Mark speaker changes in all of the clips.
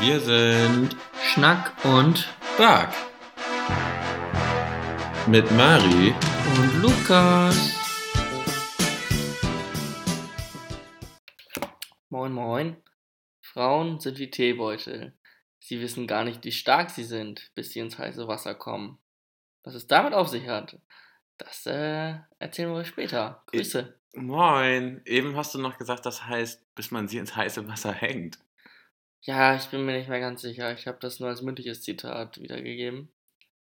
Speaker 1: Wir sind
Speaker 2: Schnack und
Speaker 1: Bark. Mit Mari.
Speaker 2: und Lukas. Moin, moin. Frauen sind wie Teebeutel. Sie wissen gar nicht, wie stark sie sind, bis sie ins heiße Wasser kommen. Was es damit auf sich hat, das äh, erzählen wir euch später. Grüße.
Speaker 1: Moin. Eben hast du noch gesagt, das heißt, bis man sie ins heiße Wasser hängt.
Speaker 2: Ja, ich bin mir nicht mehr ganz sicher. Ich habe das nur als mündliches Zitat wiedergegeben.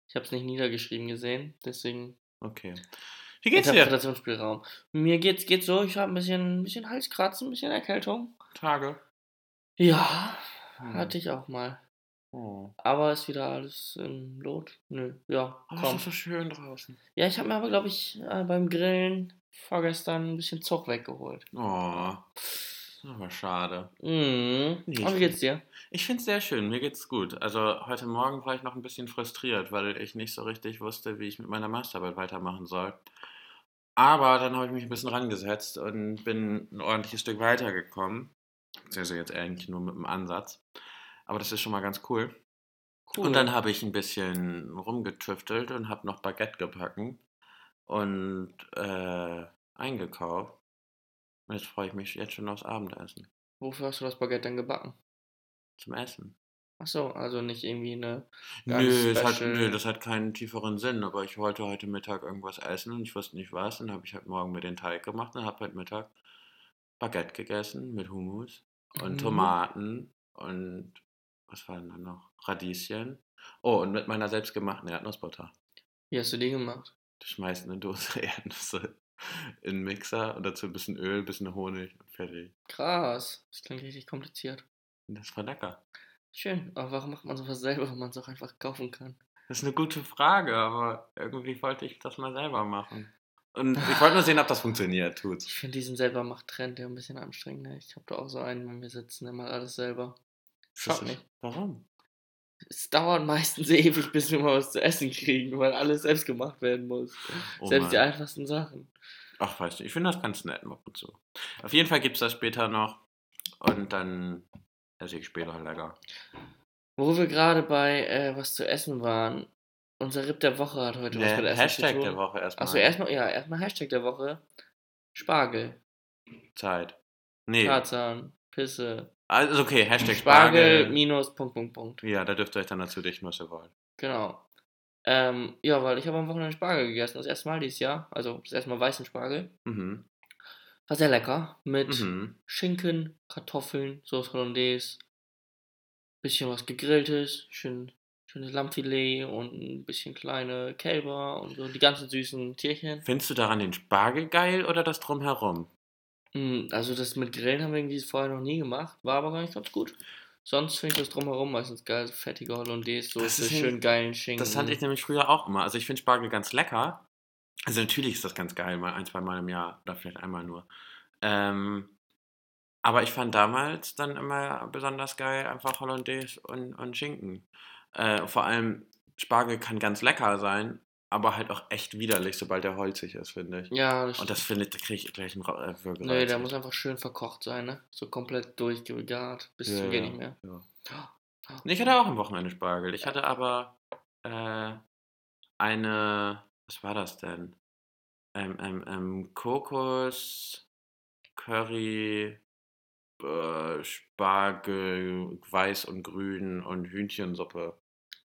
Speaker 2: Ich habe es nicht niedergeschrieben gesehen, deswegen
Speaker 1: Okay. Wie geht's dir?
Speaker 2: Mir geht's, geht's so, ich habe ein bisschen, ein bisschen Halskratzen, ein bisschen Erkältung.
Speaker 1: Tage.
Speaker 2: Ja,
Speaker 1: Hm.
Speaker 2: hatte ich auch mal.
Speaker 1: Oh.
Speaker 2: Aber ist wieder alles im Lot? Nö, ja,
Speaker 1: Aber es
Speaker 2: komm.
Speaker 1: ist so schön draußen.
Speaker 2: Ja, ich habe mir aber, glaube ich, äh, beim Grillen vorgestern ein bisschen Zug weggeholt.
Speaker 1: Oh. Aber schade.
Speaker 2: Mhm.
Speaker 1: Nee,
Speaker 2: wie geht's dir?
Speaker 1: Ich find's sehr schön, mir geht's gut. Also heute Morgen war ich noch ein bisschen frustriert, weil ich nicht so richtig wusste, wie ich mit meiner Masterarbeit weitermachen soll. Aber dann habe ich mich ein bisschen rangesetzt und bin ein ordentliches Stück weitergekommen. Also jetzt eigentlich nur mit dem Ansatz. Aber das ist schon mal ganz cool.
Speaker 2: Cool.
Speaker 1: Und dann habe ich ein bisschen rumgetüftelt und habe noch Baguette gebacken und äh, eingekauft. Und jetzt freue ich mich jetzt schon aufs Abendessen.
Speaker 2: Wofür hast du das Baguette denn gebacken?
Speaker 1: Zum Essen.
Speaker 2: Ach so, also nicht irgendwie eine
Speaker 1: Nö, es hat, nö, das hat keinen tieferen Sinn, aber ich wollte heute Mittag irgendwas essen und ich wusste nicht was. Dann habe ich heute Morgen mir den Teig gemacht und habe heute Mittag Baguette gegessen mit Hummus und
Speaker 2: Mhm.
Speaker 1: Tomaten und was war denn da noch? Radieschen. Oh, und mit meiner selbstgemachten Erdnussbutter.
Speaker 2: Wie hast du die gemacht?
Speaker 1: Du schmeißt eine Dose Erdnüsse in den Mixer und dazu ein bisschen Öl, ein bisschen Honig und fertig.
Speaker 2: Krass. Das klingt richtig kompliziert.
Speaker 1: Und das war lecker.
Speaker 2: Schön. Aber warum macht man sowas selber, wenn man es auch einfach kaufen kann?
Speaker 1: Das ist eine gute Frage, aber irgendwie wollte ich das mal selber machen. Und ich wollte nur sehen, ob das funktioniert, tut's.
Speaker 2: Ich finde diesen selber macht Trend ja ein bisschen anstrengend. Ne? Ich habe da auch so einen bei mir sitzen, der macht alles selber. Schaut nicht.
Speaker 1: Warum?
Speaker 2: Es dauert meistens ewig, bis wir mal was zu essen kriegen, weil alles selbst gemacht werden muss.
Speaker 1: Oh
Speaker 2: Selbst die einfachsten Sachen.
Speaker 1: Ach, weißt du, ich finde das ganz nett ab und zu. Auf jeden Fall gibt es das später noch und dann esse ich später lecker.
Speaker 2: Wo wir gerade bei äh, was zu essen waren, unser Ripp der Woche hat heute was mit
Speaker 1: Der
Speaker 2: Essen
Speaker 1: Hashtag
Speaker 2: zu tun.
Speaker 1: der Woche erstmal.
Speaker 2: Achso, erstmal, ja, erstmal Hashtag der Woche. Spargel,
Speaker 1: Zeit. Nee.
Speaker 2: Tarzan, Pisse,
Speaker 1: Also okay, Hashtag
Speaker 2: Spargel,
Speaker 1: Spargel.
Speaker 2: minus, Punkt, Punkt, Punkt.
Speaker 1: Ja, da dürft ihr euch dann dazu dichten, was ihr wollt.
Speaker 2: Genau. Ähm, ja, weil ich habe am Wochenende Spargel gegessen, das erste Mal dieses Jahr. Also das erste Mal weißen Spargel.
Speaker 1: Mhm.
Speaker 2: War sehr lecker. Mit
Speaker 1: Mhm.
Speaker 2: Schinken, Kartoffeln, Sauce Hollandaise, bisschen was gegrilltes, schön, schönes Lammfilet und ein bisschen kleine Kälber und so die ganzen süßen Tierchen.
Speaker 1: Findest du daran den Spargel geil oder das drumherum?
Speaker 2: Mm, Also das mit Grillen haben wir irgendwie vorher noch nie gemacht, war aber gar nicht ganz gut. Sonst finde ich das drumherum meistens geil, so fettige Hollandaise, so
Speaker 1: Das
Speaker 2: schön geilen Schinken.
Speaker 1: Das fand ich nämlich früher auch immer. Also ich finde Spargel ganz lecker. Also natürlich ist das ganz geil, mal ein, zwei Mal im Jahr oder vielleicht einmal nur. Ähm, aber ich fand damals dann immer besonders geil einfach Hollandaise und, und Schinken. Äh, vor allem Spargel kann ganz lecker sein, aber halt auch echt widerlich, sobald der holzig ist, finde ich.
Speaker 2: Ja, das
Speaker 1: Und das finde ich, da kriege ich gleich einen äh, Würgereiz.
Speaker 2: Nee, der muss einfach schön verkocht sein, ne? So komplett durchgegart, bis
Speaker 1: ja,
Speaker 2: zum
Speaker 1: ja,
Speaker 2: nicht mehr.
Speaker 1: Ja. Nee, Ich hatte auch am Wochenende Spargel. Ich hatte aber äh, eine, was war das denn? Ähm, ähm, ähm, Kokos, Curry, äh, Spargel, weiß und grün und Hühnchensuppe.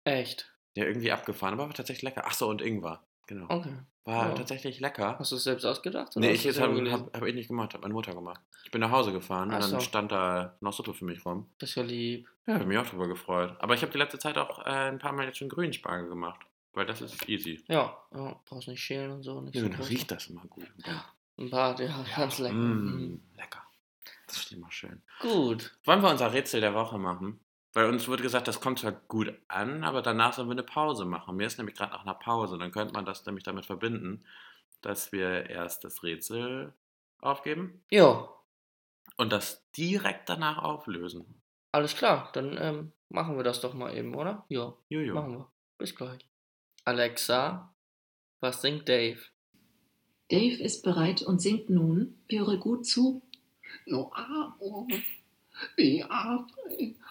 Speaker 2: Echt?
Speaker 1: Ja, irgendwie abgefahren, aber war tatsächlich lecker. Achso, und Ingwer. Genau.
Speaker 2: Okay.
Speaker 1: War
Speaker 2: ja.
Speaker 1: tatsächlich lecker.
Speaker 2: Hast du es selbst ausgedacht? oder
Speaker 1: Nee, ich habe hab, hab ich nicht gemacht, hat meine Mutter gemacht. Ich bin nach Hause gefahren
Speaker 2: Ach
Speaker 1: und dann
Speaker 2: so.
Speaker 1: stand da noch Suppe für mich rum.
Speaker 2: Das ist ja lieb.
Speaker 1: Ja, hab mich auch drüber gefreut. Aber ich habe die letzte Zeit auch äh, ein paar Mal jetzt schon grünen Spargel gemacht. Weil das ist easy.
Speaker 2: Ja, ja brauchst nicht schälen und so. Nicht
Speaker 1: Ja,
Speaker 2: so
Speaker 1: dann riecht das immer gut.
Speaker 2: Ein Bad, ja, ganz lecker.
Speaker 1: Mm,
Speaker 2: Mhm.
Speaker 1: lecker. Das ist immer schön.
Speaker 2: Gut.
Speaker 1: Wollen wir unser Rätsel der Woche machen? Weil uns wurde gesagt, das kommt zwar gut an, aber danach sollen wir eine Pause machen. Mir ist nämlich gerade nach einer Pause. Dann könnte man das nämlich damit verbinden, dass wir erst das Rätsel aufgeben
Speaker 2: Jo,
Speaker 1: und das direkt danach auflösen.
Speaker 2: alles klar. Dann ähm, machen wir das doch mal eben, oder? Jo,
Speaker 1: Jojo.
Speaker 2: machen wir. Bis gleich. Alexa, was singt Dave?
Speaker 3: Dave ist bereit und singt nun. Höre gut zu.
Speaker 4: No amo mi apri ai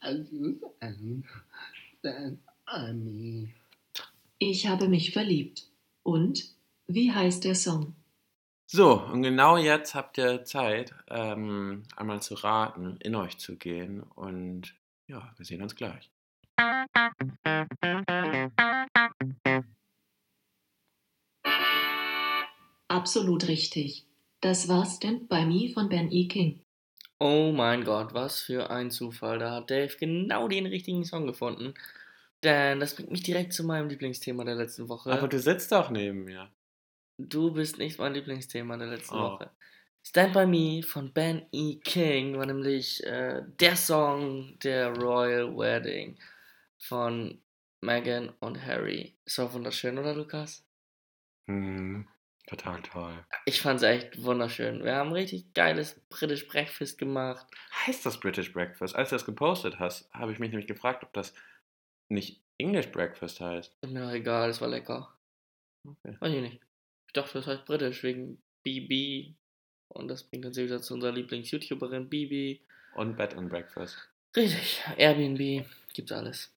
Speaker 4: as long as you by me.
Speaker 3: Ich habe mich verliebt. Und wie heißt der Song?
Speaker 1: So, und genau jetzt habt ihr Zeit, ähm, einmal zu raten, in euch zu gehen. Und ja, wir sehen uns gleich.
Speaker 3: Absolut richtig. Das war Stand By Me von Ben E. King.
Speaker 2: Oh mein Gott, was für ein Zufall. Da hat Dave genau den richtigen Song gefunden. Denn das bringt mich direkt zu meinem Lieblingsthema der letzten Woche.
Speaker 1: Aber du sitzt doch neben mir.
Speaker 2: Du bist nicht mein Lieblingsthema der letzten
Speaker 1: Oh.
Speaker 2: Woche. Stand By Me von Ben E. King war nämlich äh, der Song der Royal Wedding von Meghan und Harry. Ist auch wunderschön, oder Lukas?
Speaker 1: Hm, total toll.
Speaker 2: Ich fand's echt wunderschön. Wir haben richtig geiles British Breakfast gemacht.
Speaker 1: Heißt das British Breakfast? Als du das gepostet hast, habe ich mich nämlich gefragt, ob das nicht English Breakfast heißt.
Speaker 2: Mir doch egal, es war lecker.
Speaker 1: Okay.
Speaker 2: Weiß ich nicht. Ich dachte, das heißt britisch wegen BB. Und das bringt uns wieder zu unserer Lieblings-YouTuberin BB.
Speaker 1: Und Bed and Breakfast.
Speaker 2: Richtig, Airbnb, gibt's alles.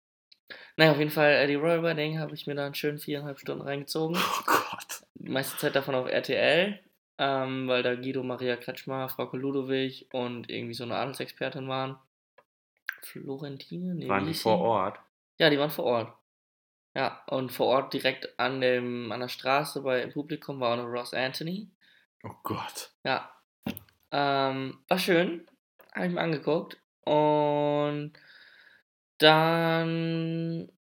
Speaker 2: Naja, auf jeden Fall, äh, die Royal Wedding habe ich mir da in schön viereinhalb Stunden reingezogen.
Speaker 1: Oh Gott.
Speaker 2: Die meiste Zeit davon auf RTL, ähm, weil da Guido, Maria Kretschmer, Frau Ludowig und irgendwie so eine Adelsexpertin waren. Florentine? Nee,
Speaker 1: Waren die vor? Ort?
Speaker 2: Ja, die waren vor Ort. Ja, und vor Ort direkt an, dem, an der Straße bei im Publikum war auch noch Ross Anthony.
Speaker 1: Oh Gott.
Speaker 2: Ja. Ähm, war schön. Habe ich mir angeguckt. Und dann.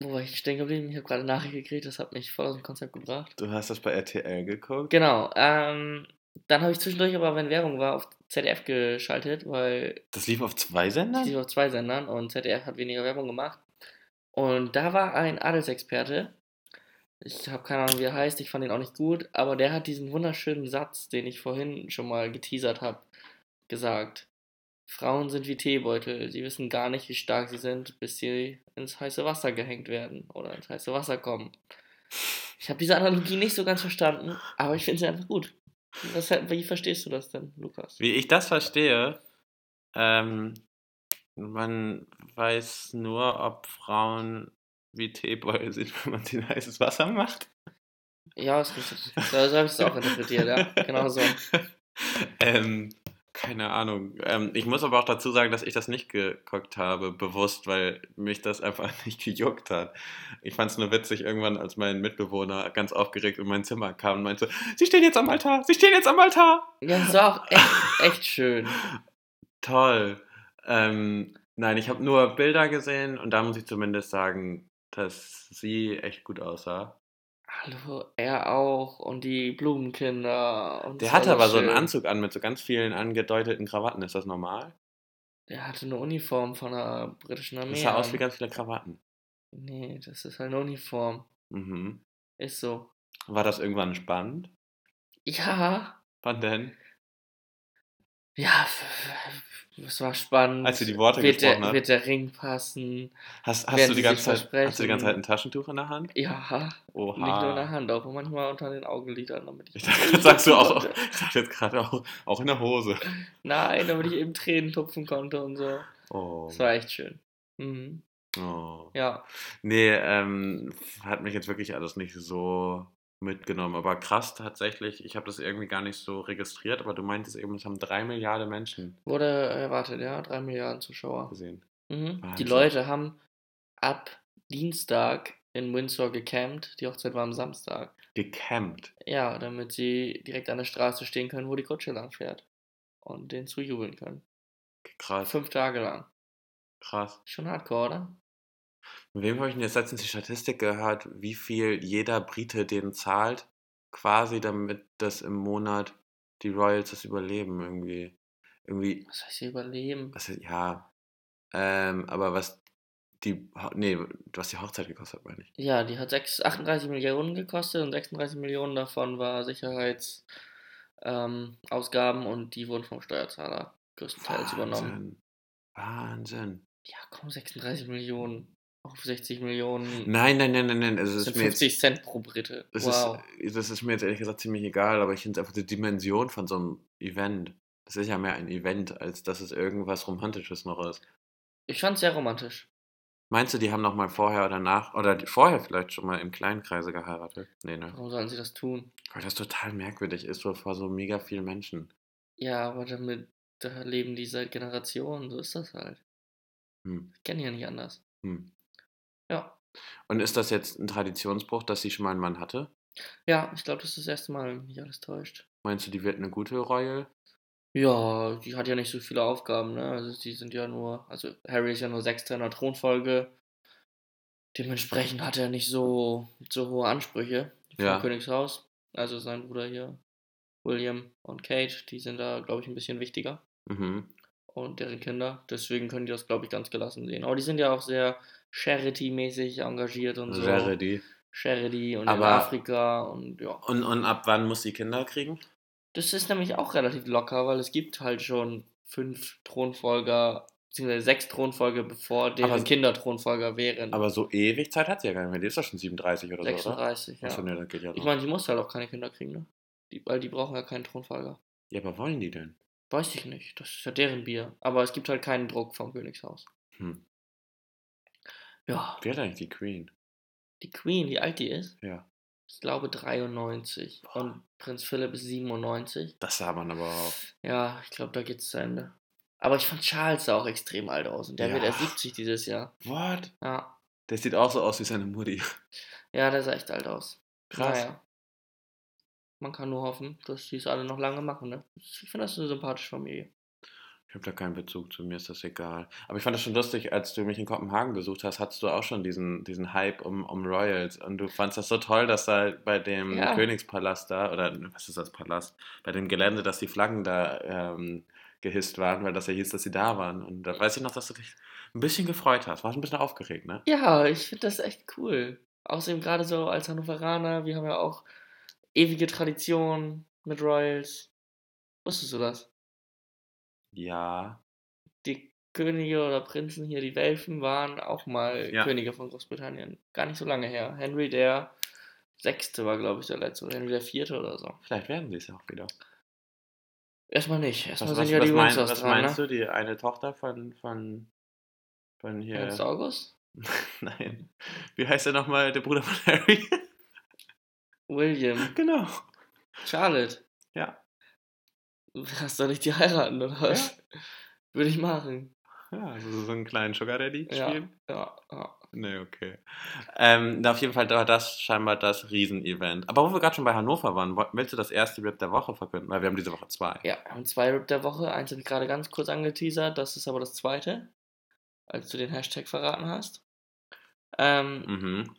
Speaker 2: Wo war ich stehen geblieben? Ich habe gerade Nachricht gekriegt, das hat mich voll aus dem Konzept gebracht.
Speaker 1: Du hast das bei RTL geguckt?
Speaker 2: Genau. Ähm, dann habe ich zwischendurch aber, wenn Werbung war, auf ZDF geschaltet, weil
Speaker 1: Das lief auf zwei Sendern?
Speaker 2: lief auf zwei Sendern und ZDF hat weniger Werbung gemacht. Und da war ein Adelsexperte. Ich habe keine Ahnung, wie er heißt, ich fand ihn auch nicht gut, aber der hat diesen wunderschönen Satz, den ich vorhin schon mal geteasert habe, gesagt. Frauen sind wie Teebeutel, sie wissen gar nicht, wie stark sie sind, bis sie ins heiße Wasser gehängt werden oder ins heiße Wasser kommen. Ich habe diese Analogie nicht so ganz verstanden, aber ich finde sie einfach gut. Was, wie verstehst du das denn, Lukas?
Speaker 1: Wie ich das verstehe, ähm, man weiß nur, ob Frauen wie Teebeutel sind, wenn man sie in heißes Wasser macht.
Speaker 2: Ja, ist richtig. So, so habe ich es auch interpretiert, ja. Genau so.
Speaker 1: ähm, keine Ahnung. Ähm, ich muss aber auch dazu sagen, dass ich das nicht geguckt habe, bewusst, weil mich das einfach nicht gejuckt hat. Ich fand es nur witzig, irgendwann, als mein Mitbewohner ganz aufgeregt in mein Zimmer kam und meinte, Sie stehen jetzt am Altar, Sie stehen jetzt am Altar.
Speaker 2: Ja, das war auch echt, echt schön.
Speaker 1: Toll. Ähm, nein, ich habe nur Bilder gesehen und da muss ich zumindest sagen, dass sie echt gut aussah.
Speaker 2: Hallo, er auch und die Blumenkinder. Und
Speaker 1: Der hatte aber so einen
Speaker 2: schön.
Speaker 1: Anzug an mit so ganz vielen angedeuteten Krawatten. Ist das normal?
Speaker 2: Der hatte eine Uniform von der britischen Armee.
Speaker 1: Das sah aus wie ganz viele Krawatten.
Speaker 2: Nee, das ist halt eine Uniform.
Speaker 1: Mhm.
Speaker 2: Ist so.
Speaker 1: War das irgendwann spannend?
Speaker 2: Ja,
Speaker 1: Wann denn?
Speaker 2: Ja, es war spannend.
Speaker 1: Als sie die Worte
Speaker 2: wird
Speaker 1: gesprochen
Speaker 2: der,
Speaker 1: hat?
Speaker 2: Wird der Ring passen?
Speaker 1: Hast, hast, du die ganze Zeit, hast du die ganze Zeit ein Taschentuch in der Hand?
Speaker 2: Ja,
Speaker 1: Oha.
Speaker 2: nicht nur in der Hand, auch manchmal unter den Augenlidern, damit ich.
Speaker 1: Ich dachte, das sagst du auch, ich dachte jetzt gerade auch, auch in der Hose.
Speaker 2: Nein, damit ich eben Tränen tupfen konnte und so.
Speaker 1: Oh.
Speaker 2: Das war echt schön. Mhm.
Speaker 1: oh.
Speaker 2: Ja.
Speaker 1: Nee, ähm, hat mich jetzt wirklich alles nicht so mitgenommen. Aber krass tatsächlich, ich habe das irgendwie gar nicht so registriert, aber du meintest eben, es haben drei Milliarden Menschen
Speaker 2: Wurde erwartet, ja, drei Milliarden Zuschauer.
Speaker 1: gesehen.
Speaker 2: Mhm. Die. Leute haben ab Dienstag in Windsor gecampt. Die Hochzeit war am Samstag.
Speaker 1: Gecampt.
Speaker 2: Ja, damit sie direkt an der Straße stehen können, wo die Kutsche lang fährt. Und denen zujubeln können.
Speaker 1: Krass,
Speaker 2: Fünf Tage lang.
Speaker 1: krass.
Speaker 2: Schon hardcore, oder?
Speaker 1: Mit wem habe ich denn jetzt letztens die Statistik gehört, wie viel jeder Brite denen zahlt, quasi damit das im Monat die Royals das überleben irgendwie. Irgendwie,
Speaker 2: Was heißt überleben?
Speaker 1: was, ja, ähm, aber was die, nee, was die Hochzeit gekostet hat, meine ich.
Speaker 2: Ja, die hat 6, 38 Millionen gekostet und 36 Millionen davon war Sicherheitsausgaben ähm, und die wurden vom Steuerzahler größtenteils übernommen.
Speaker 1: Wahnsinn. Wahnsinn.
Speaker 2: Ja, komm, 36 Millionen auf 60 Millionen.
Speaker 1: Nein, nein, nein, nein, nein. Also
Speaker 2: Das
Speaker 1: es
Speaker 2: sind
Speaker 1: ist mir jetzt,
Speaker 2: 50 Cent pro Brite.
Speaker 1: es
Speaker 2: Wow.
Speaker 1: ist, das ist mir jetzt ehrlich gesagt ziemlich egal, aber ich finde einfach die Dimension von so einem Event. Das ist ja mehr ein Event, als dass es irgendwas Romantisches noch ist.
Speaker 2: Ich fand's sehr romantisch.
Speaker 1: Meinst du, die haben noch mal vorher oder nach, oder die, vorher vielleicht schon mal im kleinen Kreise geheiratet? Nee, ne?
Speaker 2: Warum sollen sie das tun?
Speaker 1: Weil das total merkwürdig ist, so vor so mega vielen Menschen.
Speaker 2: Ja, aber damit, da leben die seit Generationen, so ist das halt.
Speaker 1: Hm.
Speaker 2: Ich kenne ja nicht anders.
Speaker 1: Hm.
Speaker 2: Ja.
Speaker 1: Und ist das jetzt ein Traditionsbruch, dass sie schon mal einen Mann hatte?
Speaker 2: Ja, ich glaube, das ist das erste Mal, wenn mich alles täuscht.
Speaker 1: Meinst du, die wird eine gute Royal?
Speaker 2: Ja, die hat ja nicht so viele Aufgaben, ne? Also die sind ja nur, also Harry ist ja nur Sechster in der Thronfolge. Dementsprechend hat er nicht so, so hohe Ansprüche vom
Speaker 1: Ja.
Speaker 2: Königshaus. Also sein Bruder hier, William und Kate, die sind da, glaube ich, ein bisschen wichtiger.
Speaker 1: Mhm.
Speaker 2: Und deren Kinder. Deswegen können die das, glaube ich, ganz gelassen sehen. Aber die sind ja auch sehr Charity-mäßig engagiert und so.
Speaker 1: Charity.
Speaker 2: Charity und in
Speaker 1: Aber-
Speaker 2: Afrika und ja.
Speaker 1: Und, und ab wann muss sie Kinder kriegen?
Speaker 2: Das ist nämlich auch relativ locker, weil es gibt halt schon fünf Thronfolger, beziehungsweise sechs Thronfolger, bevor deren
Speaker 1: Aber-
Speaker 2: Kinder Thronfolger wären.
Speaker 1: Aber so ewig Zeit hat sie ja gar nicht mehr. Die ist doch schon 37 oder so, oder?
Speaker 2: 36, ja.
Speaker 1: Achso, nee, das geht ja noch.
Speaker 2: Ich meine, die muss halt auch keine Kinder kriegen, ne? Die, weil die brauchen ja keinen Thronfolger.
Speaker 1: ja, aber wollen die denn?
Speaker 2: Weiß ich nicht, das ist ja deren Bier. Aber es gibt halt keinen Druck vom Königshaus.
Speaker 1: Hm.
Speaker 2: Ja,
Speaker 1: Wer hat eigentlich die Queen?
Speaker 2: die Queen, wie alt die ist?
Speaker 1: Ja.
Speaker 2: Ich glaube 93. Und Prinz Philipp ist 97.
Speaker 1: Das sah man aber auch.
Speaker 2: Ja, ich glaube, da geht's zu Ende. Aber ich fand Charles sah auch extrem alt aus. Und der
Speaker 1: Ja.
Speaker 2: wird erst 70 dieses Jahr.
Speaker 1: What?
Speaker 2: Ja.
Speaker 1: Der sieht auch so aus wie seine Mutti.
Speaker 2: Ja, der sah echt alt aus.
Speaker 1: Krass.
Speaker 2: Naja. Man kann nur hoffen, dass die es alle noch lange machen, ne? Ich finde das eine sympathische Familie.
Speaker 1: Ich habe da keinen Bezug zu, mir ist das egal. Aber ich fand das schon lustig, als du mich in Kopenhagen besucht hast, hattest du auch schon diesen, diesen Hype um, um Royals. Und du fandst das so toll, dass da bei dem
Speaker 2: Ja.
Speaker 1: Königspalast da, oder was ist das Palast, bei dem Gelände, dass die Flaggen da ähm, gehisst waren, weil das ja hieß, dass sie da waren. Und da weiß ich noch, dass du dich ein bisschen gefreut hast. Warst ein bisschen aufgeregt, ne?
Speaker 2: Ja, ich finde das echt cool. Außerdem gerade so als Hannoveraner, wir haben ja auch ewige Tradition mit Royals. Wusstest du das?
Speaker 1: Ja.
Speaker 2: Die Könige oder Prinzen hier, die Welfen, waren auch mal
Speaker 1: Ja.
Speaker 2: Könige von Großbritannien. Gar nicht so lange her. Henry der Sechste war, glaube ich, der letzte. Oder Henry der Vierte oder so.
Speaker 1: Vielleicht werden sie es ja auch wieder.
Speaker 2: Erstmal nicht. Erstmal
Speaker 1: Was,
Speaker 2: sind
Speaker 1: was,
Speaker 2: ja die
Speaker 1: mein,
Speaker 2: Windsors
Speaker 1: was
Speaker 2: dran,
Speaker 1: meinst
Speaker 2: ne?
Speaker 1: du? Die eine Tochter von, von, von hier.
Speaker 2: Ernst August?
Speaker 1: Nein. Wie heißt er nochmal, der Bruder von Harry?
Speaker 2: William.
Speaker 1: genau.
Speaker 2: Charlotte.
Speaker 1: Ja.
Speaker 2: Hast du nicht die heiraten, oder was? Würde ich machen.
Speaker 1: Ja, also so einen kleinen Sugar Daddy
Speaker 2: Ja,
Speaker 1: spielen.
Speaker 2: ja, ja.
Speaker 1: Nee, okay. Ähm, na, auf jeden Fall war das scheinbar das Riesenevent. Aber wo wir gerade schon bei Hannover waren, willst du das erste Rip der Woche verkünden? Weil wir haben diese Woche zwei.
Speaker 2: Ja, wir haben zwei Rip der Woche. Eins habe ich gerade ganz kurz angeteasert. Das ist aber das zweite, als du den Hashtag verraten hast. Ähm,
Speaker 1: Mhm.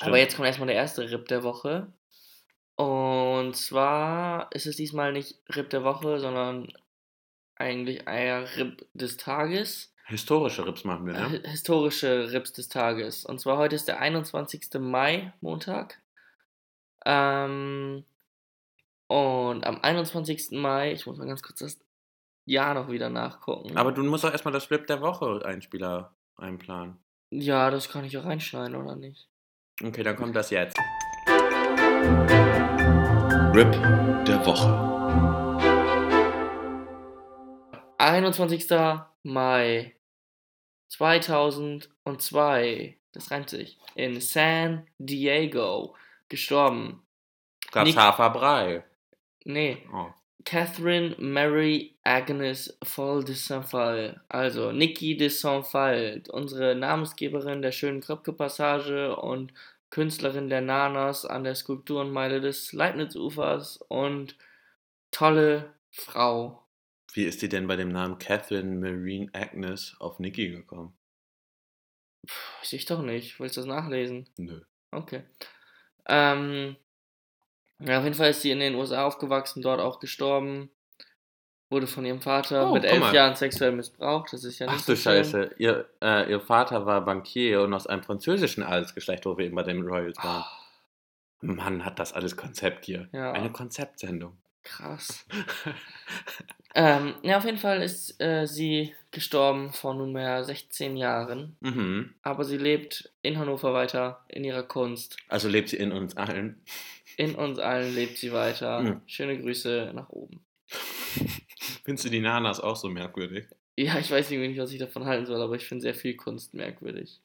Speaker 2: aber jetzt kommt erstmal der erste Rip der Woche. Und zwar ist es diesmal nicht Rip der Woche, sondern eigentlich eher Rip des Tages.
Speaker 1: Historische Rips machen wir,
Speaker 2: Äh,
Speaker 1: ne?
Speaker 2: hi- historische Rips des Tages. Und zwar heute ist der 21. Mai, Montag. Ähm, und am 21. Mai, ich muss mal ganz kurz das Jahr noch wieder nachgucken.
Speaker 1: Aber du musst doch erstmal das Rip der Woche Einspieler einplanen.
Speaker 2: ja, das kann ich auch reinschneiden, oder nicht?
Speaker 1: Okay, dann kommt das jetzt. Rip der Woche.
Speaker 2: 21. Mai 2002, das reimt sich, in San Diego gestorben.
Speaker 1: Gab's
Speaker 2: Nick-
Speaker 1: Haferbrei.
Speaker 2: Nee,
Speaker 1: Oh.
Speaker 2: Catherine Mary Agnes Fall de Saint-Phal, also Niki de Saint-Phal, unsere Namensgeberin der schönen Kröpke-Passage und Künstlerin der Nanas an der Skulpturenmeile des Leibniz-Ufers und tolle Frau.
Speaker 1: Wie ist die denn bei dem Namen Catherine Marine Agnes auf Nikki gekommen?
Speaker 2: Weiß ich doch nicht. Willst du das nachlesen?
Speaker 1: Nö.
Speaker 2: Okay. Ähm, ja, auf jeden Fall ist sie in den USA aufgewachsen, dort auch gestorben. Wurde von ihrem Vater
Speaker 1: Oh,
Speaker 2: mit elf
Speaker 1: mal.
Speaker 2: Jahren sexuell missbraucht. Das ist ja nicht
Speaker 1: Ach du
Speaker 2: so schön.
Speaker 1: Scheiße. Ihr, äh, ihr Vater war Bankier und aus einem französischen Adelsgeschlecht, wo wir eben bei den Royals waren. Mann, hat das alles Konzept hier.
Speaker 2: Ja.
Speaker 1: Eine Konzeptsendung.
Speaker 2: Krass. Ähm, ja, auf jeden Fall ist äh, sie gestorben vor nunmehr 16 Jahren.
Speaker 1: mhm.
Speaker 2: Aber sie lebt in Hannover weiter, in ihrer Kunst.
Speaker 1: Also lebt sie in uns allen.
Speaker 2: In uns allen lebt sie weiter.
Speaker 1: Mhm.
Speaker 2: Schöne Grüße nach oben.
Speaker 1: Findest du die Nanas auch so merkwürdig?
Speaker 2: Ja, ich weiß irgendwie nicht, was ich davon halten soll, aber ich finde sehr viel Kunst merkwürdig.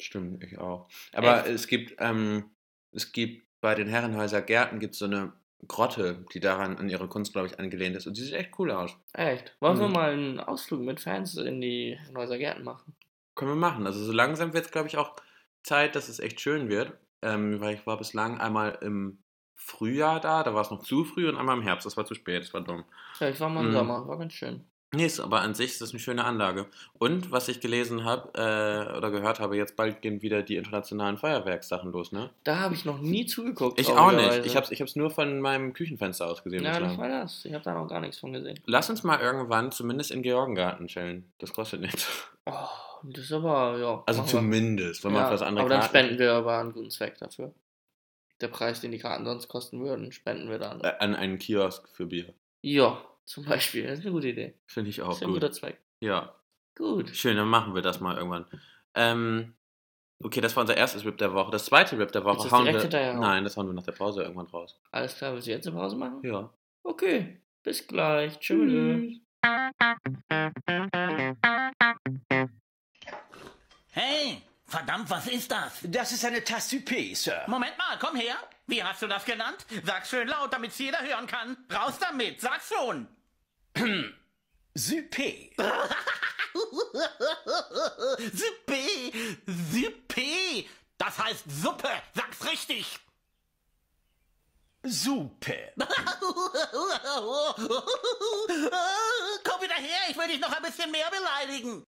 Speaker 1: Stimmt, ich auch. Aber
Speaker 2: Echt?
Speaker 1: es gibt, ähm, es gibt bei den Herrenhäuser Gärten gibt so eine Grotte, die daran an ihre Kunst, glaube ich, angelehnt ist. Und die sieht echt cool aus.
Speaker 2: Echt? Wollen wir
Speaker 1: Mhm.
Speaker 2: mal einen Ausflug mit Fans in die Neuser Gärten machen?
Speaker 1: Können wir machen. Also so langsam wird es, glaube ich, auch Zeit, dass es echt schön wird. Ähm, weil ich war bislang einmal im Frühjahr da, da war es noch zu früh und einmal im Herbst, das war zu spät, das war dumm.
Speaker 2: Ja, ich war mal im
Speaker 1: Mhm.
Speaker 2: Sommer, war ganz schön.
Speaker 1: Nee, ist, aber an sich ist das eine schöne Anlage. Und was ich gelesen habe äh, oder gehört habe, jetzt bald gehen wieder die internationalen Feuerwerkssachen los, ne?
Speaker 2: Da habe ich noch nie zugeguckt.
Speaker 1: Ich auch nicht. Ich habe es ich hab's nur von meinem Küchenfenster aus gesehen.
Speaker 2: Ja, nicht mal das. Ich habe da noch gar nichts von gesehen.
Speaker 1: Lass uns mal irgendwann zumindest in Georgengarten chillen. Das kostet nichts.
Speaker 2: Oh, das ist aber, ja.
Speaker 1: Also zumindest, wenn man
Speaker 2: ja,
Speaker 1: für das andere
Speaker 2: Aber dann spenden wir aber einen guten Zweck dafür. Der Preis, den die Karten sonst kosten würden, spenden wir dann.
Speaker 1: äh, an einen Kiosk für Bier.
Speaker 2: Ja, zum Beispiel. Das ist eine gute Idee.
Speaker 1: Finde ich
Speaker 2: Das
Speaker 1: auch
Speaker 2: ist ein
Speaker 1: gut.
Speaker 2: guter Zweck.
Speaker 1: Ja,
Speaker 2: Gut.
Speaker 1: schön, dann machen wir das mal irgendwann. Ähm, okay, das war unser erstes Rip der Woche. Das zweite Rip der Woche
Speaker 2: das
Speaker 1: hauen wir. Nein, das hauen wir nach der Pause irgendwann raus.
Speaker 2: Alles klar, willst du jetzt eine Pause machen?
Speaker 1: Ja.
Speaker 2: Okay. Bis gleich. Tschüss.
Speaker 5: Hey, verdammt, was ist das?
Speaker 6: Das ist eine Tasse Supé, Sir.
Speaker 5: Moment mal, komm her. Wie hast du das genannt? Sag's schön laut, damit's jeder hören kann. Raus damit, sag's schon.
Speaker 6: Supé.
Speaker 5: Suppe, Suppe. Das heißt Suppe, sag's richtig.
Speaker 6: Suppe.
Speaker 5: Komm wieder her, ich will dich noch ein bisschen mehr beleidigen.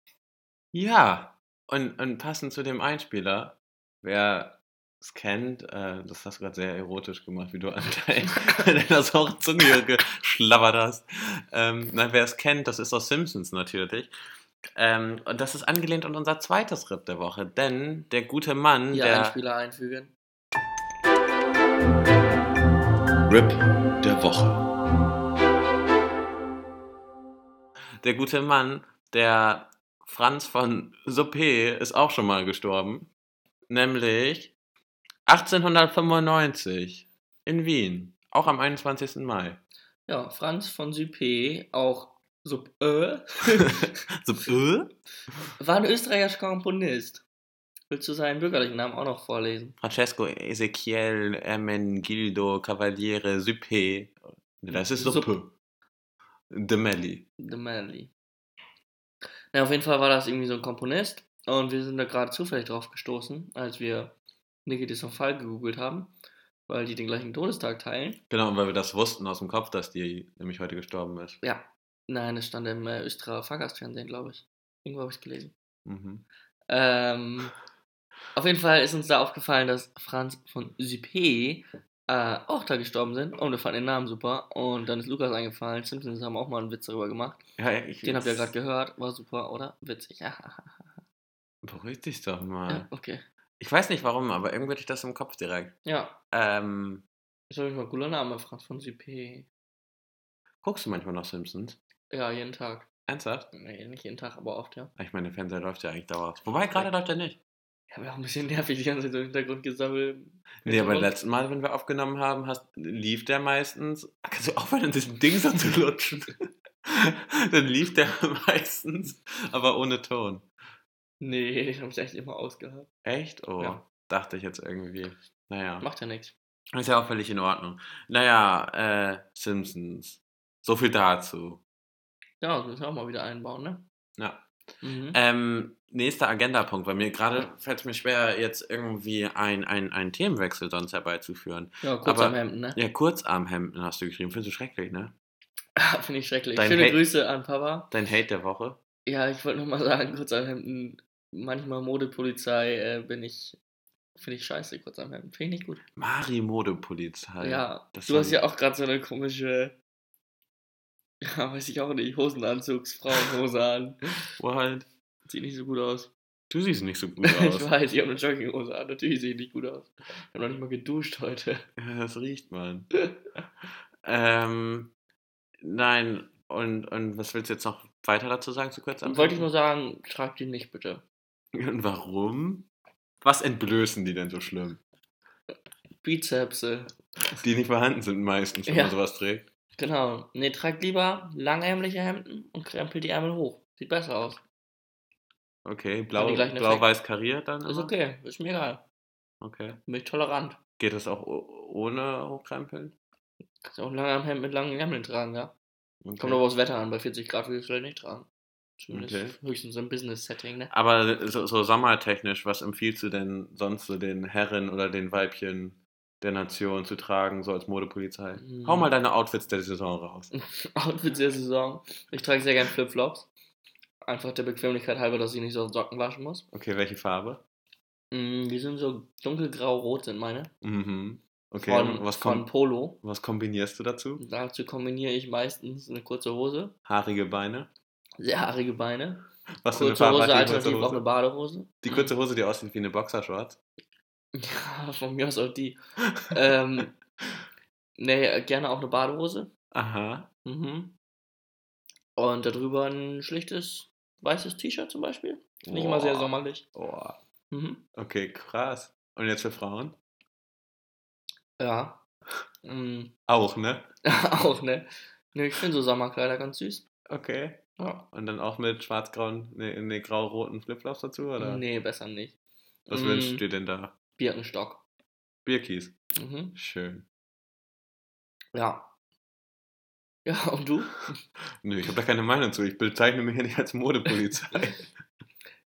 Speaker 1: Ja, und, und passend zu dem Einspieler, wer es kennt, äh, das hast du gerade sehr erotisch gemacht, wie du an dein- deiner sauren Zunge geschlabbert hast. Ähm, na, wer es kennt, das ist aus Simpsons natürlich. Ähm, und das ist angelehnt an unser zweites Rip der Woche, denn der gute Mann,
Speaker 2: Hier
Speaker 1: der
Speaker 2: Einspieler einfügen.
Speaker 1: Rip der Woche. Der gute Mann, der Franz von Suppé, ist auch schon mal gestorben. Nämlich 1895 in Wien. Auch am 21. Mai.
Speaker 2: Ja, Franz von Suppé, auch Sup äh,
Speaker 1: Suppé?
Speaker 2: war ein österreichischer Komponist. Willst du seinen bürgerlichen Namen auch noch vorlesen?
Speaker 1: Francesco Ezequiel Ermengildo Cavaliere Suppé. Das ist Suppe. De Melli.
Speaker 2: The Manly. Ja, auf jeden Fall war das irgendwie so ein Komponist und wir sind da gerade zufällig drauf gestoßen, als wir Niki de Fall gegoogelt haben, weil die den gleichen Todestag teilen.
Speaker 1: Genau, und weil wir das wussten aus dem Kopf, dass die nämlich heute gestorben ist.
Speaker 2: Ja, nein, es stand im äh, Österreicher Fahrgastfernsehen, glaube ich. Irgendwo habe ich es gelesen.
Speaker 1: Mhm.
Speaker 2: Ähm, auf jeden Fall ist uns da aufgefallen, dass Franz von Suppé äh, auch da gestorben sind und wir fanden den Namen super und dann ist Lukas eingefallen, Simpsons haben auch mal einen Witz darüber gemacht.
Speaker 1: Ja, ich,
Speaker 2: Den habt ihr gerade gehört, war super, oder? Witzig. Ja,
Speaker 1: Beruhig dich doch mal.
Speaker 2: ja okay.
Speaker 1: Ich weiß nicht warum, aber irgendwie hatte ich das im Kopf direkt.
Speaker 2: Ja,
Speaker 1: Ähm,
Speaker 2: ist auf jeden Fall ein cooler Name, Franz von Suppé.
Speaker 1: guckst du manchmal noch Simpsons?
Speaker 2: Ja, jeden Tag.
Speaker 1: Ernsthaft?
Speaker 2: Nee, nicht jeden Tag, aber oft, ja.
Speaker 1: Ich meine, der Fernseher läuft ja eigentlich dauerhaft. Wobei, gerade läuft er nicht.
Speaker 2: Ich habe auch ein bisschen nervig die ganze Zeit im Hintergrund gesammelt.
Speaker 1: Nee, aber
Speaker 2: Und-
Speaker 1: letzten Mal, wenn wir aufgenommen haben, hast, lief der meistens. Kannst du aufhören, an diesem Ding so zu lutschen? Dann lief der meistens, aber ohne Ton.
Speaker 2: Nee, den habe ich echt immer ausgehabt.
Speaker 1: Echt? Oh,
Speaker 2: Ja.
Speaker 1: dachte ich jetzt irgendwie. Naja.
Speaker 2: Macht ja nichts.
Speaker 1: Ist ja auch völlig in Ordnung. Naja, äh, Simpsons. So viel dazu.
Speaker 2: Ja, das müssen wir auch mal wieder einbauen, ne?
Speaker 1: Ja.
Speaker 2: Mhm.
Speaker 1: Ähm, nächster Agendapunkt. Bei mir gerade fällt es mir schwer, jetzt irgendwie ein, ein, einen Themenwechsel sonst herbeizuführen.
Speaker 2: ja, kurz
Speaker 1: aber-
Speaker 2: am Hemden, ne?
Speaker 1: Ja, Kurzarmhemden hast du geschrieben. Findest du schrecklich, ne?
Speaker 2: Finde ich schrecklich.
Speaker 1: Dein
Speaker 2: Schöne
Speaker 1: Hate-
Speaker 2: Grüße an Papa.
Speaker 1: Dein Hate der Woche.
Speaker 2: Ja, ich wollte nochmal sagen, kurz am Hemden, manchmal Modepolizei äh, bin ich, finde ich scheiße, kurz am Hemden. Finde ich nicht gut.
Speaker 1: Mari Modepolizei.
Speaker 2: ja,
Speaker 1: das
Speaker 2: du hast ja auch gerade so eine komische, ja, weiß ich auch nicht, Hosenanzugs, Frauenhose an.
Speaker 1: What?
Speaker 2: Sieht nicht so gut aus.
Speaker 1: Du siehst nicht so gut
Speaker 2: Ich
Speaker 1: aus.
Speaker 2: weiß, ich habe eine Jogginghose an, natürlich sehe ich nicht gut aus. Ich habe noch nicht mal geduscht heute.
Speaker 1: ja, das riecht man. Ähm, nein, und, und was willst du jetzt noch weiter dazu sagen zu kurz?
Speaker 2: Wollte ich nur sagen, tragt die nicht bitte.
Speaker 1: Und warum? Was entblößen die denn so schlimm?
Speaker 2: Bizepse.
Speaker 1: Die nicht vorhanden sind meistens, wenn
Speaker 2: Ja.
Speaker 1: man sowas trägt.
Speaker 2: Genau. Nee, tragt lieber langärmliche Hemden und krempelt die Ärmel hoch. Sieht besser aus.
Speaker 1: Okay, blau, blau-weiß kariert dann?
Speaker 2: Ist
Speaker 1: immer?
Speaker 2: okay, ist mir egal.
Speaker 1: Okay.
Speaker 2: Bin ich tolerant.
Speaker 1: Geht das auch ohne Hochkrempeln?
Speaker 2: Kannst auch lange am Hemd mit langen Ärmeln tragen, ja.
Speaker 1: Okay.
Speaker 2: Kommt aber aufs Wetter an. Bei 40 Grad will ich es vielleicht nicht tragen. Zumindest
Speaker 1: Okay.
Speaker 2: höchstens im Business-Setting, ne?
Speaker 1: Aber so, so sommertechnisch, was empfiehlst du denn sonst so den Herren oder den Weibchen der Nation zu tragen, so als Modepolizei?
Speaker 2: Hm.
Speaker 1: Hau mal deine Outfits der Saison raus.
Speaker 2: Outfits der Saison. Ich trage sehr gern Flipflops. Einfach der Bequemlichkeit halber, dass ich nicht so Socken waschen muss.
Speaker 1: Okay, welche Farbe?
Speaker 2: Mm, Die sind so dunkelgrau-rot, sind meine.
Speaker 1: Mhm. Okay,
Speaker 2: Von,
Speaker 1: was,
Speaker 2: von Polo.
Speaker 1: was kombinierst du dazu?
Speaker 2: Dazu kombiniere ich meistens eine kurze Hose,
Speaker 1: Haarige Beine?
Speaker 2: sehr haarige Beine,
Speaker 1: Was für eine
Speaker 2: kurze
Speaker 1: Farbe
Speaker 2: Hose, alternativ
Speaker 1: kurze
Speaker 2: auch eine
Speaker 1: Hose?
Speaker 2: Badehose.
Speaker 1: Die kurze Hose, die aussieht wie eine Boxershorts?
Speaker 2: Ja, von mir aus auch die. ähm, nee, gerne auch eine Badehose.
Speaker 1: Aha.
Speaker 2: Mhm. Und darüber ein schlichtes weißes T-Shirt zum Beispiel. Ich immer sehr
Speaker 1: Boah.
Speaker 2: sommerlich.
Speaker 1: Oh.
Speaker 2: Mhm.
Speaker 1: Okay, krass. Und jetzt für Frauen?
Speaker 2: Ja. Mm,
Speaker 1: Auch, ne?
Speaker 2: auch, ne? Ne, ich finde so Sommerkleider ganz süß.
Speaker 1: Okay.
Speaker 2: Ja.
Speaker 1: Und dann auch mit schwarz-grauen, ne, ne grau-roten Flipflops dazu, oder?
Speaker 2: Nee, besser nicht.
Speaker 1: Was
Speaker 2: Mm,
Speaker 1: wünschst du dir denn da?
Speaker 2: Birkenstock.
Speaker 1: Bierkies.
Speaker 2: Mhm.
Speaker 1: Schön.
Speaker 2: Ja. Ja, und du?
Speaker 1: Nö, ich habe da keine Meinung zu. Ich bezeichne mich ja nicht als Modepolizei.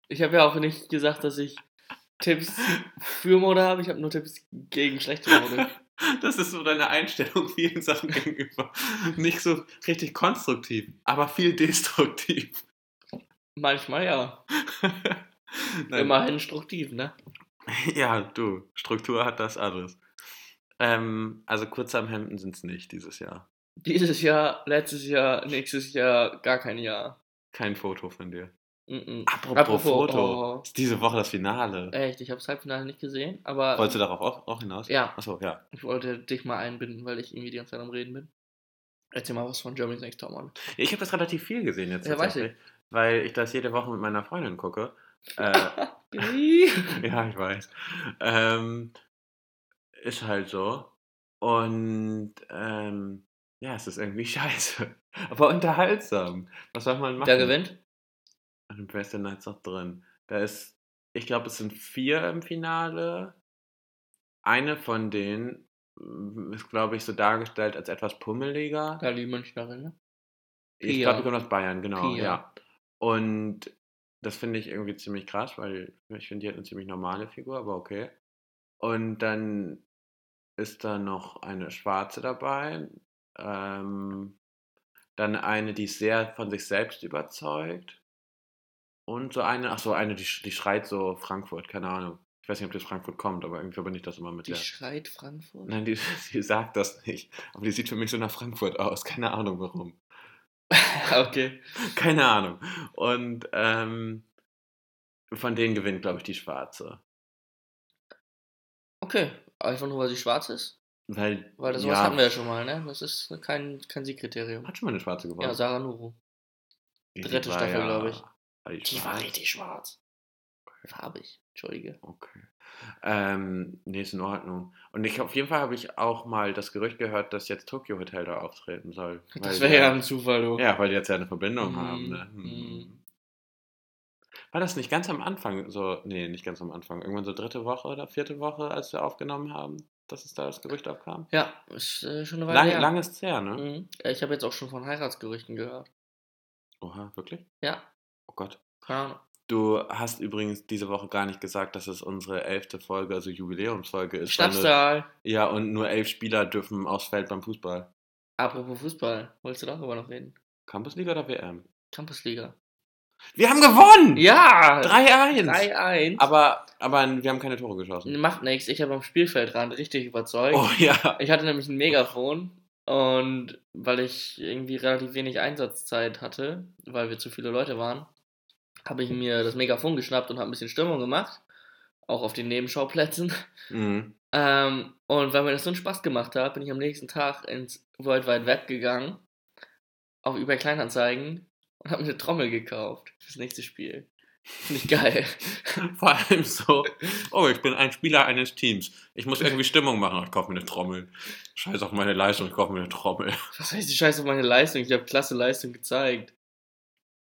Speaker 2: Ich habe ja auch nicht gesagt, dass ich Tipps für Mode habe. Ich habe nur Tipps gegen schlechte Mode.
Speaker 1: Das ist so deine Einstellung vielen Sachen gegenüber. Nicht so richtig konstruktiv, aber viel destruktiv.
Speaker 2: Manchmal ja. Immerhin struktiv, ne?
Speaker 1: Ja, du, Struktur hat das alles. Ähm, also kurze am Hemden sind es nicht dieses Jahr.
Speaker 2: Dieses Jahr, letztes Jahr, nächstes Jahr, gar kein Jahr.
Speaker 1: Kein Foto von dir.
Speaker 2: Mm-mm.
Speaker 1: Apropos,
Speaker 2: Apropos,
Speaker 1: Foto.
Speaker 2: oh.
Speaker 1: Ist diese Woche das Finale.
Speaker 2: Echt, ich habe das Halbfinale nicht gesehen, aber
Speaker 1: Wolltest du darauf auch, auch hinaus?
Speaker 2: Ja.
Speaker 1: Achso, ja.
Speaker 2: ich wollte dich mal einbinden, weil ich irgendwie die ganze Zeit am Reden bin. Erzähl mal was von Germany's Next Topmodel.
Speaker 1: Ich habe das relativ viel gesehen jetzt.
Speaker 2: Ja, weiß
Speaker 1: tatsächlich, Weil ich das jede Woche mit meiner Freundin gucke. Äh, ja, ich weiß. Ähm, ist halt so. Und ähm, ja, es ist irgendwie scheiße. Aber unterhaltsam. Was soll man machen?
Speaker 2: Wer gewinnt?
Speaker 1: Ach, Wer ist denn jetzt noch drin? Da ist, ich glaube, es sind vier im Finale. Eine von denen ist, glaube ich, so dargestellt als etwas pummeliger.
Speaker 2: Da die Münchnerin, ne?
Speaker 1: Ich glaube, die kommt aus Bayern, genau,
Speaker 2: Pia.
Speaker 1: ja. Und das finde ich irgendwie ziemlich krass, weil ich finde, die hat eine ziemlich normale Figur, aber okay. Und dann ist da noch eine Schwarze dabei. Ähm, dann eine, die sehr von sich selbst überzeugt. Und so eine, ach so, eine, die, die schreit so Frankfurt, keine Ahnung. Ich weiß nicht, ob das Frankfurt kommt, aber irgendwie verbinde ich das immer mit
Speaker 2: Die
Speaker 1: der.
Speaker 2: schreit Frankfurt.
Speaker 1: Nein, die, die sagt das nicht. Aber die sieht für mich so nach Frankfurt aus. Keine Ahnung warum.
Speaker 2: okay.
Speaker 1: Keine Ahnung. Und ähm, von denen gewinnt, glaube ich, die Schwarze.
Speaker 2: Okay. Einfach nur, weil sie schwarz ist?
Speaker 1: Weil,
Speaker 2: Weil das sowas hatten wir ja schon mal, ne? Das ist kein, kein Siegkriterium.
Speaker 1: Hat schon mal eine Schwarze gewonnen.
Speaker 2: Ja, Sarah Nuru. Dritte Staffel, glaub ich.
Speaker 1: war die
Speaker 2: war richtig schwarz. Farbig. Entschuldige.
Speaker 1: Okay. Ähm, nee, ist in Ordnung. Und ich, auf jeden Fall habe ich auch mal das Gerücht gehört, dass jetzt Tokyo Hotel da auftreten soll.
Speaker 2: Das wäre ja ein Zufall, du.
Speaker 1: Ja, weil die jetzt ja eine Verbindung
Speaker 2: Mm,
Speaker 1: haben. Ne?
Speaker 2: mm.
Speaker 1: War das nicht ganz am Anfang so, nee, nicht ganz am Anfang, irgendwann so dritte Woche oder vierte Woche, als wir aufgenommen haben, dass es da das Gerücht aufkam?
Speaker 2: Ja, ist äh, schon eine Weile
Speaker 1: Lang,
Speaker 2: her.
Speaker 1: lang ist es her, ne?
Speaker 2: Mhm. Ja, Ich habe jetzt auch schon von Heiratsgerüchten gehört.
Speaker 1: Oha, wirklich?
Speaker 2: Ja,
Speaker 1: Oh Gott.
Speaker 2: keine Ahnung.
Speaker 1: Du hast übrigens diese Woche gar nicht gesagt, dass es unsere elfte Folge, also Jubiläumsfolge ist.
Speaker 2: Schnapszahl.
Speaker 1: Ja, und nur elf Spieler dürfen aufs Feld beim Fußball.
Speaker 2: Apropos Fußball, wolltest du darüber noch reden?
Speaker 1: Campusliga oder WM?
Speaker 2: Campusliga.
Speaker 1: Wir haben gewonnen!
Speaker 2: Ja!
Speaker 1: 3-1!
Speaker 2: 3-1.
Speaker 1: Aber, aber wir haben keine Tore geschossen.
Speaker 2: Macht nichts, ich habe am Spielfeldrand richtig überzeugt.
Speaker 1: Oh ja.
Speaker 2: Ich hatte nämlich ein Megafon und weil ich irgendwie relativ wenig Einsatzzeit hatte, weil wir zu viele Leute waren, habe ich mir das Megafon geschnappt und habe ein bisschen Stimmung gemacht. auch auf den Nebenschauplätzen.
Speaker 1: Mhm.
Speaker 2: Ähm, und weil mir das so einen Spaß gemacht hat, bin ich am nächsten Tag ins World Wide Web gegangen, auf eBay Kleinanzeigen und habe mir eine Trommel gekauft fürs nächste Spiel. Finde ich geil.
Speaker 1: Vor allem so, oh, ich bin ein Spieler eines Teams. Ich muss irgendwie Stimmung machen. Ich kaufe mir eine Trommel. Scheiß auf meine Leistung, ich kaufe mir eine Trommel.
Speaker 2: Was heißt die Scheiße auf meine Leistung? Ich habe klasse Leistung gezeigt.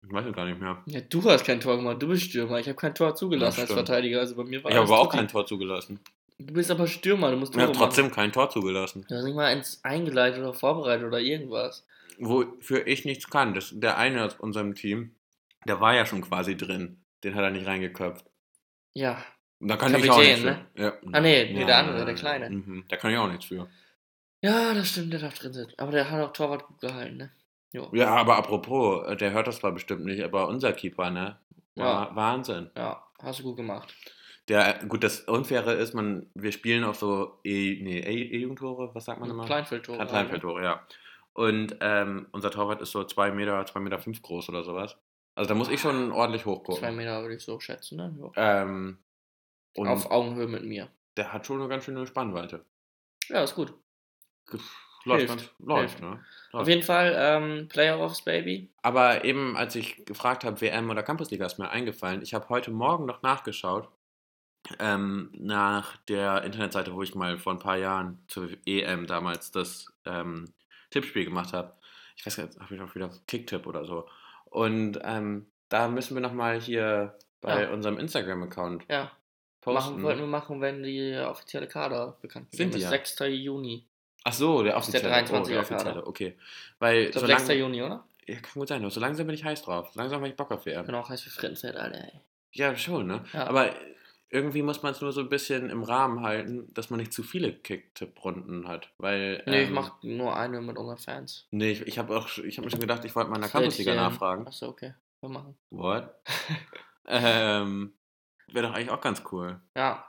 Speaker 1: Ich weiß es gar nicht mehr.
Speaker 2: Ja, du hast kein Tor gemacht, du bist Stürmer. Ich habe kein Tor zugelassen
Speaker 1: Ja,
Speaker 2: als. Verteidiger, also bei mir war
Speaker 1: Ich habe aber auch kein Tor zugelassen.
Speaker 2: Du bist aber Stürmer, du musst
Speaker 1: Ich
Speaker 2: Tore
Speaker 1: habe trotzdem
Speaker 2: machen.
Speaker 1: kein Tor zugelassen.
Speaker 2: Du hast nicht mal eins eingeleitet oder vorbereitet oder irgendwas.
Speaker 1: Wofür ich nichts kann. Das, der eine aus unserem Team, der war ja schon quasi drin. Den hat er nicht reingeköpft.
Speaker 2: Ja,
Speaker 1: da kann
Speaker 2: Kapitän,
Speaker 1: ich auch nichts
Speaker 2: ne?
Speaker 1: für. Ja.
Speaker 2: Ah, nee, nee,
Speaker 1: Ja,
Speaker 2: der andere,
Speaker 1: ja,
Speaker 2: der
Speaker 1: ja.
Speaker 2: Kleine.
Speaker 1: Mhm. Da kann ich auch nichts für.
Speaker 2: Ja, das stimmt, der darf drin sitzen. Aber der hat auch Torwart gut gehalten, ne? Jo.
Speaker 1: Ja, aber apropos, äh, der hört das zwar bestimmt nicht, aber unser Keeper, ne? War
Speaker 2: Ja.
Speaker 1: Wahnsinn.
Speaker 2: Ja, hast du gut gemacht.
Speaker 1: Der, gut, das Unfaire ist, man, wir spielen auf so E, nee, E- was sagt man immer?
Speaker 2: Kleinfeldtore.
Speaker 1: Klein- Kleinfeldtore, ja. Und ähm, unser Torwart ist so 2 Meter, 2 Meter fünf groß oder sowas. Also da muss ich schon ordentlich hochgucken.
Speaker 2: Zwei Meter würde ich so schätzen, ne? Jo.
Speaker 1: Ähm, und
Speaker 2: Auf Augenhöhe mit mir.
Speaker 1: der hat schon eine ganz schöne Spannweite.
Speaker 2: Ja, ist gut.
Speaker 1: Läuft,
Speaker 2: Hilft,
Speaker 1: läuft,
Speaker 2: hilft.
Speaker 1: ne?
Speaker 2: Auf
Speaker 1: Läuft.
Speaker 2: jeden Fall ähm, Playoffs, Baby.
Speaker 1: Aber eben, als ich gefragt habe, WM oder Campusliga, ist mir eingefallen, ich habe heute Morgen noch nachgeschaut, ähm, nach der Internetseite, wo ich mal vor ein paar Jahren zur EM damals das ähm, Tippspiel gemacht habe. Ich weiß gar nicht, habe ich auch wieder Kicktipp oder so. Und ähm, da müssen wir nochmal hier bei
Speaker 2: Ja.
Speaker 1: unserem Instagram-Account
Speaker 2: Ja.
Speaker 1: posten.
Speaker 2: Machen, wollten wir machen, wenn die offizielle Kader bekannt
Speaker 1: Sind
Speaker 2: gegeben
Speaker 1: die ja?
Speaker 2: 6. Juni.
Speaker 1: Ach so, der
Speaker 2: ist der
Speaker 1: offizielle. oh,
Speaker 2: 23er
Speaker 1: der offizielle, okay. Weil
Speaker 2: Ich glaube,
Speaker 1: so
Speaker 2: 6.
Speaker 1: lang-
Speaker 2: Juni, oder?
Speaker 1: Ja, kann gut sein, aber so langsam bin ich heiß drauf. So langsam habe ich Bock auf WM.
Speaker 2: Genau, heißt wie Frittenzeit, Alter, ey.
Speaker 1: Ja, schon, ne?
Speaker 2: Ja.
Speaker 1: Aber irgendwie muss man es nur so ein bisschen im Rahmen halten, dass man nicht zu viele Kicktipp-Runden hat. Weil.
Speaker 2: Nee, ich
Speaker 1: ähm,
Speaker 2: mach nur eine mit unseren Fans.
Speaker 1: Nee, ich, ich habe auch ich hab mir schon gedacht, ich wollte mal in der Campusliga nachfragen.
Speaker 2: Achso, okay. Wir machen.
Speaker 1: What? ähm, Wäre doch eigentlich auch ganz cool.
Speaker 2: Ja.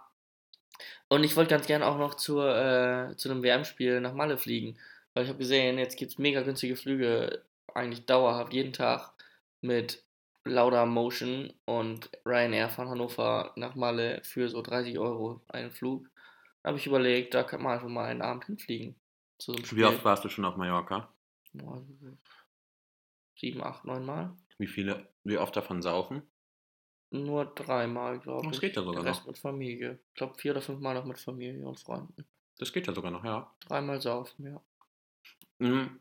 Speaker 2: Und ich wollte ganz gerne auch noch zur, äh, zu einem WM-Spiel nach Malle fliegen. Weil ich habe gesehen, jetzt gibt es mega günstige Flüge, eigentlich dauerhaft, jeden Tag mit Lauda Motion und Ryanair von Hannover nach Malle für so 30 Euro einen Flug. Da habe ich überlegt, da kann man einfach mal einen Abend hinfliegen. So.
Speaker 1: Wie oft warst du schon auf Mallorca?
Speaker 2: Sieben, acht, neun Mal.
Speaker 1: Wie viele, wie oft davon saufen?
Speaker 2: Nur dreimal, glaube ich.
Speaker 1: Das geht ja sogar
Speaker 2: Der Rest
Speaker 1: noch.
Speaker 2: mit Familie. Ich glaube vier oder fünf Mal noch mit Familie und Freunden.
Speaker 1: Das geht ja sogar noch, ja.
Speaker 2: Dreimal saufen, ja.
Speaker 1: Mhm.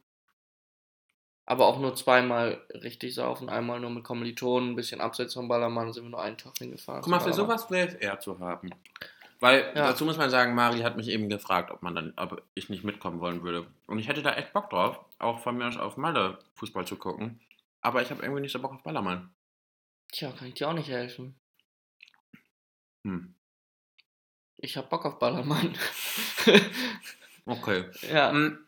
Speaker 2: Aber auch nur zweimal richtig saufen. Einmal nur mit Kommilitonen, ein bisschen abseits vom Ballermann, sind wir nur einen Tag hingefahren.
Speaker 1: Guck mal, für sowas wäre es eher zu haben. Weil
Speaker 2: Ja.
Speaker 1: dazu muss man sagen, Mari hat mich eben gefragt, ob man dann, ob ich nicht mitkommen wollen würde. Und ich hätte da echt Bock drauf, auch von mir aus auf Malle Fußball zu gucken. Aber ich habe irgendwie nicht so Bock auf Ballermann.
Speaker 2: Tja, kann ich dir auch nicht helfen.
Speaker 1: Hm.
Speaker 2: Ich hab Bock auf Ballermann.
Speaker 1: Okay.
Speaker 2: ja.
Speaker 1: Ähm,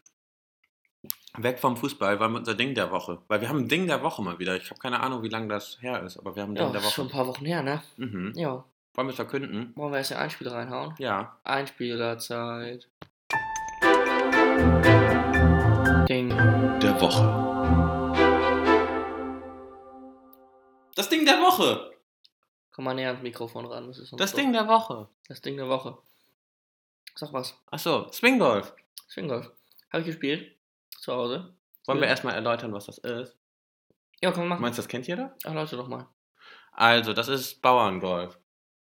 Speaker 1: weg vom Fußball war unser Ding der Woche. Weil wir haben ein Ding der Woche mal wieder. Ich habe keine Ahnung, wie lange das her ist, aber wir haben ein Ding
Speaker 2: Ja,
Speaker 1: der Woche.
Speaker 2: schon ein paar Wochen her, ne?
Speaker 1: Mhm.
Speaker 2: Ja.
Speaker 1: Wollen wir es verkünden?
Speaker 2: Wollen wir erst ein Spiel reinhauen?
Speaker 1: Ja.
Speaker 2: Einspielerzeit. Ding.
Speaker 1: Der Woche. Das Ding der Woche.
Speaker 2: Komm mal näher ans Mikrofon ran. Das, ist
Speaker 1: Das
Speaker 2: so-
Speaker 1: Ding der Woche.
Speaker 2: Das Ding der Woche. Sag was.
Speaker 1: Achso, Swinggolf.
Speaker 2: Swinggolf. Habe ich gespielt. Zu Hause.
Speaker 1: Wollen wir erstmal erläutern, was das ist?
Speaker 2: Ja, kann man machen.
Speaker 1: Meinst du, das kennt jeder?
Speaker 2: Ach, Leute, doch mal.
Speaker 1: Also, das ist Bauerngolf.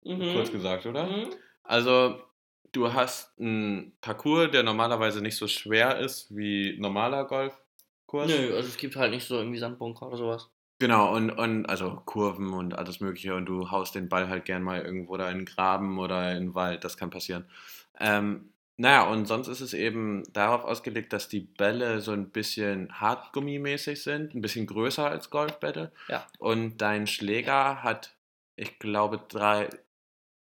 Speaker 2: Mhm.
Speaker 1: Kurz gesagt, oder?
Speaker 2: Mhm.
Speaker 1: Also, du hast einen Parcours, der normalerweise nicht so schwer ist wie normaler Golfkurs.
Speaker 2: Nö, also es gibt halt nicht so irgendwie Sandbunker oder sowas.
Speaker 1: Genau, und, und also Kurven und alles Mögliche und du haust den Ball halt gern mal irgendwo da in den Graben oder in den Wald, das kann passieren. Ähm, naja, und sonst ist es eben darauf ausgelegt, dass die Bälle so ein bisschen hartgummimäßig sind, ein bisschen größer als Golfbälle.
Speaker 2: Ja.
Speaker 1: Und dein Schläger hat, ich glaube, drei,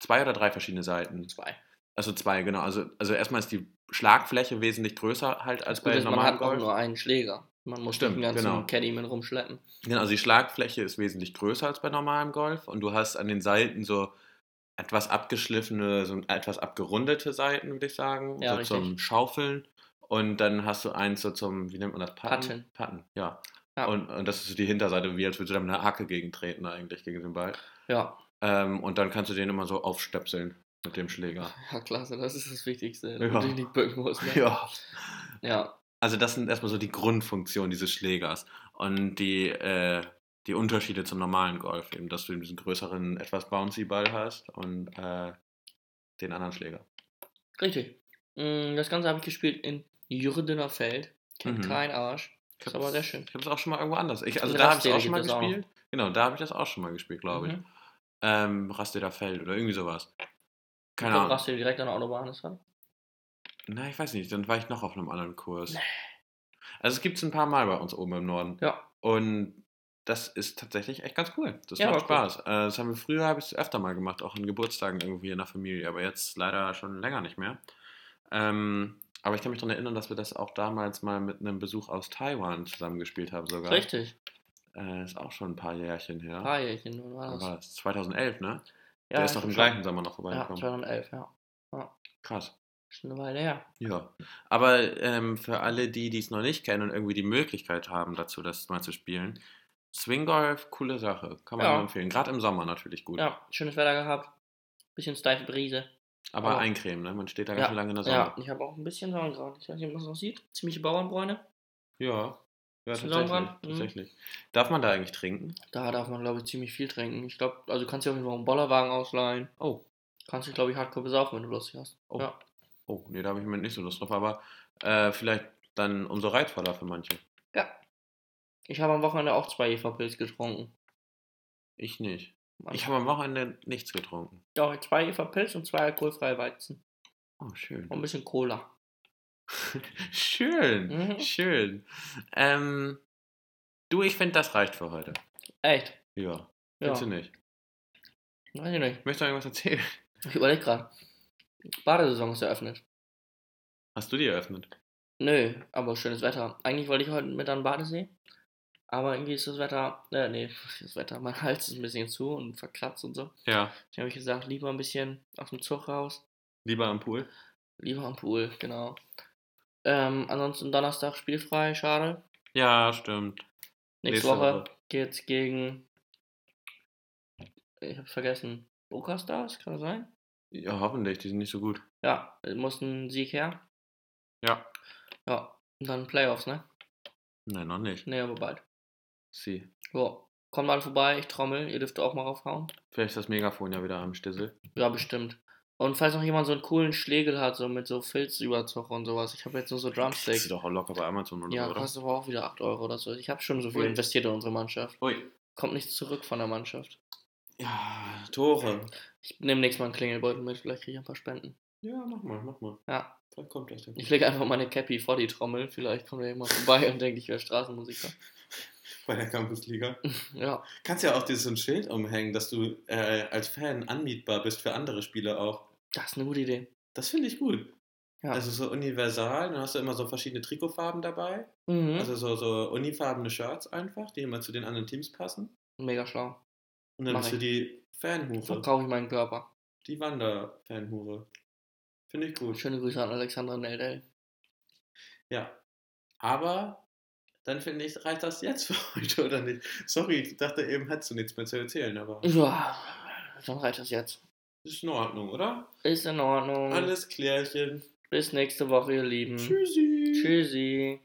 Speaker 1: zwei oder drei verschiedene Seiten.
Speaker 2: Zwei.
Speaker 1: Also zwei, genau. Also, also erstmal ist die Schlagfläche wesentlich größer halt als
Speaker 2: Das
Speaker 1: bei
Speaker 2: ist, man
Speaker 1: normalem
Speaker 2: hat auch
Speaker 1: Golf.
Speaker 2: nur einen Schläger. Man muss
Speaker 1: Stimmt,
Speaker 2: den ganzen
Speaker 1: genau.
Speaker 2: Caddy mit rumschleppen.
Speaker 1: Genau, also die Schlagfläche ist wesentlich größer als bei normalem Golf und du hast an den Seiten so etwas abgeschliffene, so etwas abgerundete Seiten, würde ich sagen,
Speaker 2: Ja,
Speaker 1: so
Speaker 2: richtig.
Speaker 1: zum Schaufeln. Und dann hast du eins so zum, wie nennt man das?
Speaker 2: Putten.
Speaker 1: Patten, ja.
Speaker 2: Ja.
Speaker 1: Und, und das ist so die Hinterseite, wie als würdest du da mit einer Hacke gegentreten eigentlich gegen den Ball.
Speaker 2: Ja.
Speaker 1: Ähm, und dann kannst du den immer so aufstöpseln mit dem Schläger.
Speaker 2: Ja, klasse, das ist das Wichtigste.
Speaker 1: Ja.
Speaker 2: Damit du dich nicht bücken musst. Ne?
Speaker 1: Ja.
Speaker 2: ja.
Speaker 1: Also das sind erstmal so die Grundfunktionen dieses Schlägers. Und die, äh, die Unterschiede zum normalen Golf, eben, dass du diesen größeren, etwas bouncy Ball hast und äh, den anderen Schläger.
Speaker 2: Richtig. Mm, Das Ganze habe ich gespielt in Jürdener Feld. Kennt
Speaker 1: Mhm.
Speaker 2: kein Arsch.
Speaker 1: Ich
Speaker 2: Ist aber sehr schön.
Speaker 1: Ich habe es auch schon mal irgendwo anders. Ich, also
Speaker 2: In
Speaker 1: da habe ich es auch schon mal
Speaker 2: es auch
Speaker 1: gespielt. Genau, da habe ich das auch schon mal gespielt, glaube ich.
Speaker 2: Mhm.
Speaker 1: Ähm, Rasteder Feld oder irgendwie sowas. Keine Ahnung.
Speaker 2: Rastede direkt an der Autobahn ist das?
Speaker 1: Na, ich weiß nicht, dann war ich noch auf einem anderen Kurs. Also es gibt es ein paar Mal bei uns oben im Norden.
Speaker 2: Ja.
Speaker 1: Und das ist tatsächlich echt ganz cool. Das
Speaker 2: Ja,
Speaker 1: macht
Speaker 2: war cool.
Speaker 1: Spaß. Äh, das haben wir früher, habe ich es öfter mal gemacht, auch an Geburtstagen irgendwie in der Familie, aber jetzt leider schon länger nicht mehr. Ähm, aber ich kann mich daran erinnern, dass wir das auch damals mal mit einem Besuch aus Taiwan zusammengespielt haben sogar.
Speaker 2: Richtig.
Speaker 1: Äh, ist auch schon ein paar Jährchen her.
Speaker 2: Ein paar Jährchen, wann war das?
Speaker 1: war das? 2011, ne?
Speaker 2: Ja,
Speaker 1: Der ist doch im gleichen. Sommer noch
Speaker 2: Ja,
Speaker 1: vorbeigekommen.
Speaker 2: 2011, ja.
Speaker 1: Krass.
Speaker 2: Schon eine Weile her.
Speaker 1: Ja, aber ähm, für alle, die es noch nicht kennen und irgendwie die Möglichkeit haben dazu, das mal zu spielen, Swinggolf, coole Sache, kann man
Speaker 2: Ja.
Speaker 1: nur empfehlen. Gerade im Sommer natürlich gut.
Speaker 2: Ja, schönes Wetter gehabt. Bisschen steife Brise.
Speaker 1: Aber
Speaker 2: aber-
Speaker 1: eincremen, ne? Man steht da ganz
Speaker 2: Ja,
Speaker 1: schön lange in der Sonne.
Speaker 2: Ja, ich habe auch ein bisschen Sonnenbrand. Ich weiß nicht, ob man das noch sieht. Ziemliche Bauernbräune.
Speaker 1: Ja, ja, tatsächlich.
Speaker 2: Mhm.
Speaker 1: tatsächlich. Darf man da eigentlich trinken?
Speaker 2: Da darf man, glaube ich, ziemlich viel trinken. Ich glaube, also du kannst dir auf jeden Fall einen Bollerwagen ausleihen.
Speaker 1: Oh,
Speaker 2: Kannst dich, glaube ich, hardcore besaufen, wenn du lustig hast.
Speaker 1: Oh.
Speaker 2: Ja.
Speaker 1: Oh, nee, da habe ich Moment nicht so Lust drauf, aber äh, vielleicht dann umso reizvoller für manche.
Speaker 2: ja. Ich habe am Wochenende auch zwei Eva-Pilz getrunken.
Speaker 1: Ich nicht.
Speaker 2: Mann.
Speaker 1: Ich habe am Wochenende nichts getrunken.
Speaker 2: Ja, zwei Eva-Pilz und zwei alkoholfreie Weizen.
Speaker 1: Oh, schön.
Speaker 2: Und ein bisschen Cola.
Speaker 1: schön,
Speaker 2: Mhm.
Speaker 1: schön. Ähm, du, ich finde, das reicht für heute.
Speaker 2: Echt?
Speaker 1: Ja.
Speaker 2: Ja.
Speaker 1: Findest du nicht?
Speaker 2: Weiß ich nicht.
Speaker 1: Möchtest du irgendwas erzählen?
Speaker 2: Ich überlege gerade. Badesaison ist eröffnet.
Speaker 1: Hast du die eröffnet?
Speaker 2: Nö, aber schönes Wetter. Eigentlich wollte ich heute mit an den Badesee. Aber irgendwie ist das Wetter, äh, nee, das Wetter, mein Hals ist ein bisschen zu und verkratzt und so.
Speaker 1: Ja.
Speaker 2: Ich habe ich gesagt, lieber ein bisschen aus dem Zug raus.
Speaker 1: Lieber am Pool?
Speaker 2: Lieber am Pool, genau. Ähm, ansonsten Donnerstag spielfrei, schade.
Speaker 1: Ja, stimmt.
Speaker 2: Nächste
Speaker 1: Nächste
Speaker 2: Woche
Speaker 1: Woche.
Speaker 2: geht's gegen. Ich hab's vergessen. Boca Stars, kann das sein?
Speaker 1: Ja, hoffentlich, die sind nicht so gut.
Speaker 2: Ja, muss ein Sieg her.
Speaker 1: Ja.
Speaker 2: Ja, und dann Playoffs, ne?
Speaker 1: Nein, noch nicht.
Speaker 2: Ne, aber bald.
Speaker 1: Sie.
Speaker 2: Ja, kommt mal vorbei, ich trommel, ihr dürft auch mal raufhauen.
Speaker 1: Vielleicht ist das Megafon ja wieder am Stissel.
Speaker 2: Ja, bestimmt. Und falls noch jemand so einen coolen Schlegel hat, so mit so Filzüberzug und sowas. Ich habe jetzt nur so
Speaker 1: Das
Speaker 2: Drumsticks.
Speaker 1: doch auch locker bei Amazon oder
Speaker 2: Ja,
Speaker 1: so, oder?
Speaker 2: kostet aber auch wieder 8 Euro oder so. Ich habe schon so viel
Speaker 1: Ui.
Speaker 2: investiert in unsere Mannschaft.
Speaker 1: Ui.
Speaker 2: Kommt nichts zurück von der Mannschaft.
Speaker 1: Ja, Tore.
Speaker 2: Ich nehme nächstes Mal einen Klingelbeutel mit, vielleicht kriege ich ein paar Spenden.
Speaker 1: Ja, mach mal, mach mal.
Speaker 2: Ja,
Speaker 1: Vielleicht kommt das ja.
Speaker 2: ich lege einfach meine Cappy vor die Trommel. Vielleicht kommt ja jemand vorbei und denkt, ich wäre Straßenmusiker.
Speaker 1: Bei der Campusliga.
Speaker 2: Ja,
Speaker 1: Kannst ja auch dir so ein Schild umhängen, dass du äh, als Fan anmietbar bist für andere Spiele auch.
Speaker 2: das ist eine gute Idee.
Speaker 1: Das finde ich gut.
Speaker 2: Ja.
Speaker 1: Also so universal, dann hast du immer so verschiedene Trikotfarben dabei.
Speaker 2: Mhm.
Speaker 1: Also so, so unifarbene Shirts einfach, die immer zu den anderen Teams passen.
Speaker 2: Mega schlau.
Speaker 1: Und dann
Speaker 2: Mach
Speaker 1: bist du
Speaker 2: ich.
Speaker 1: die Fanhure.
Speaker 2: Verkaufe ich meinen Körper.
Speaker 1: Die Wander-Fanhure. Finde ich gut.
Speaker 2: Schöne Grüße an Alexandra Neldel.
Speaker 1: Ja. Aber dann finde ich, reicht das jetzt für heute, oder nicht? Sorry, ich dachte eben, hättest du nichts mehr zu erzählen, aber
Speaker 2: Ja, dann reicht das jetzt.
Speaker 1: ist in Ordnung, oder?
Speaker 2: Ist in Ordnung.
Speaker 1: Alles klärchen.
Speaker 2: Bis nächste Woche, ihr Lieben.
Speaker 1: Tschüssi.
Speaker 2: Tschüssi.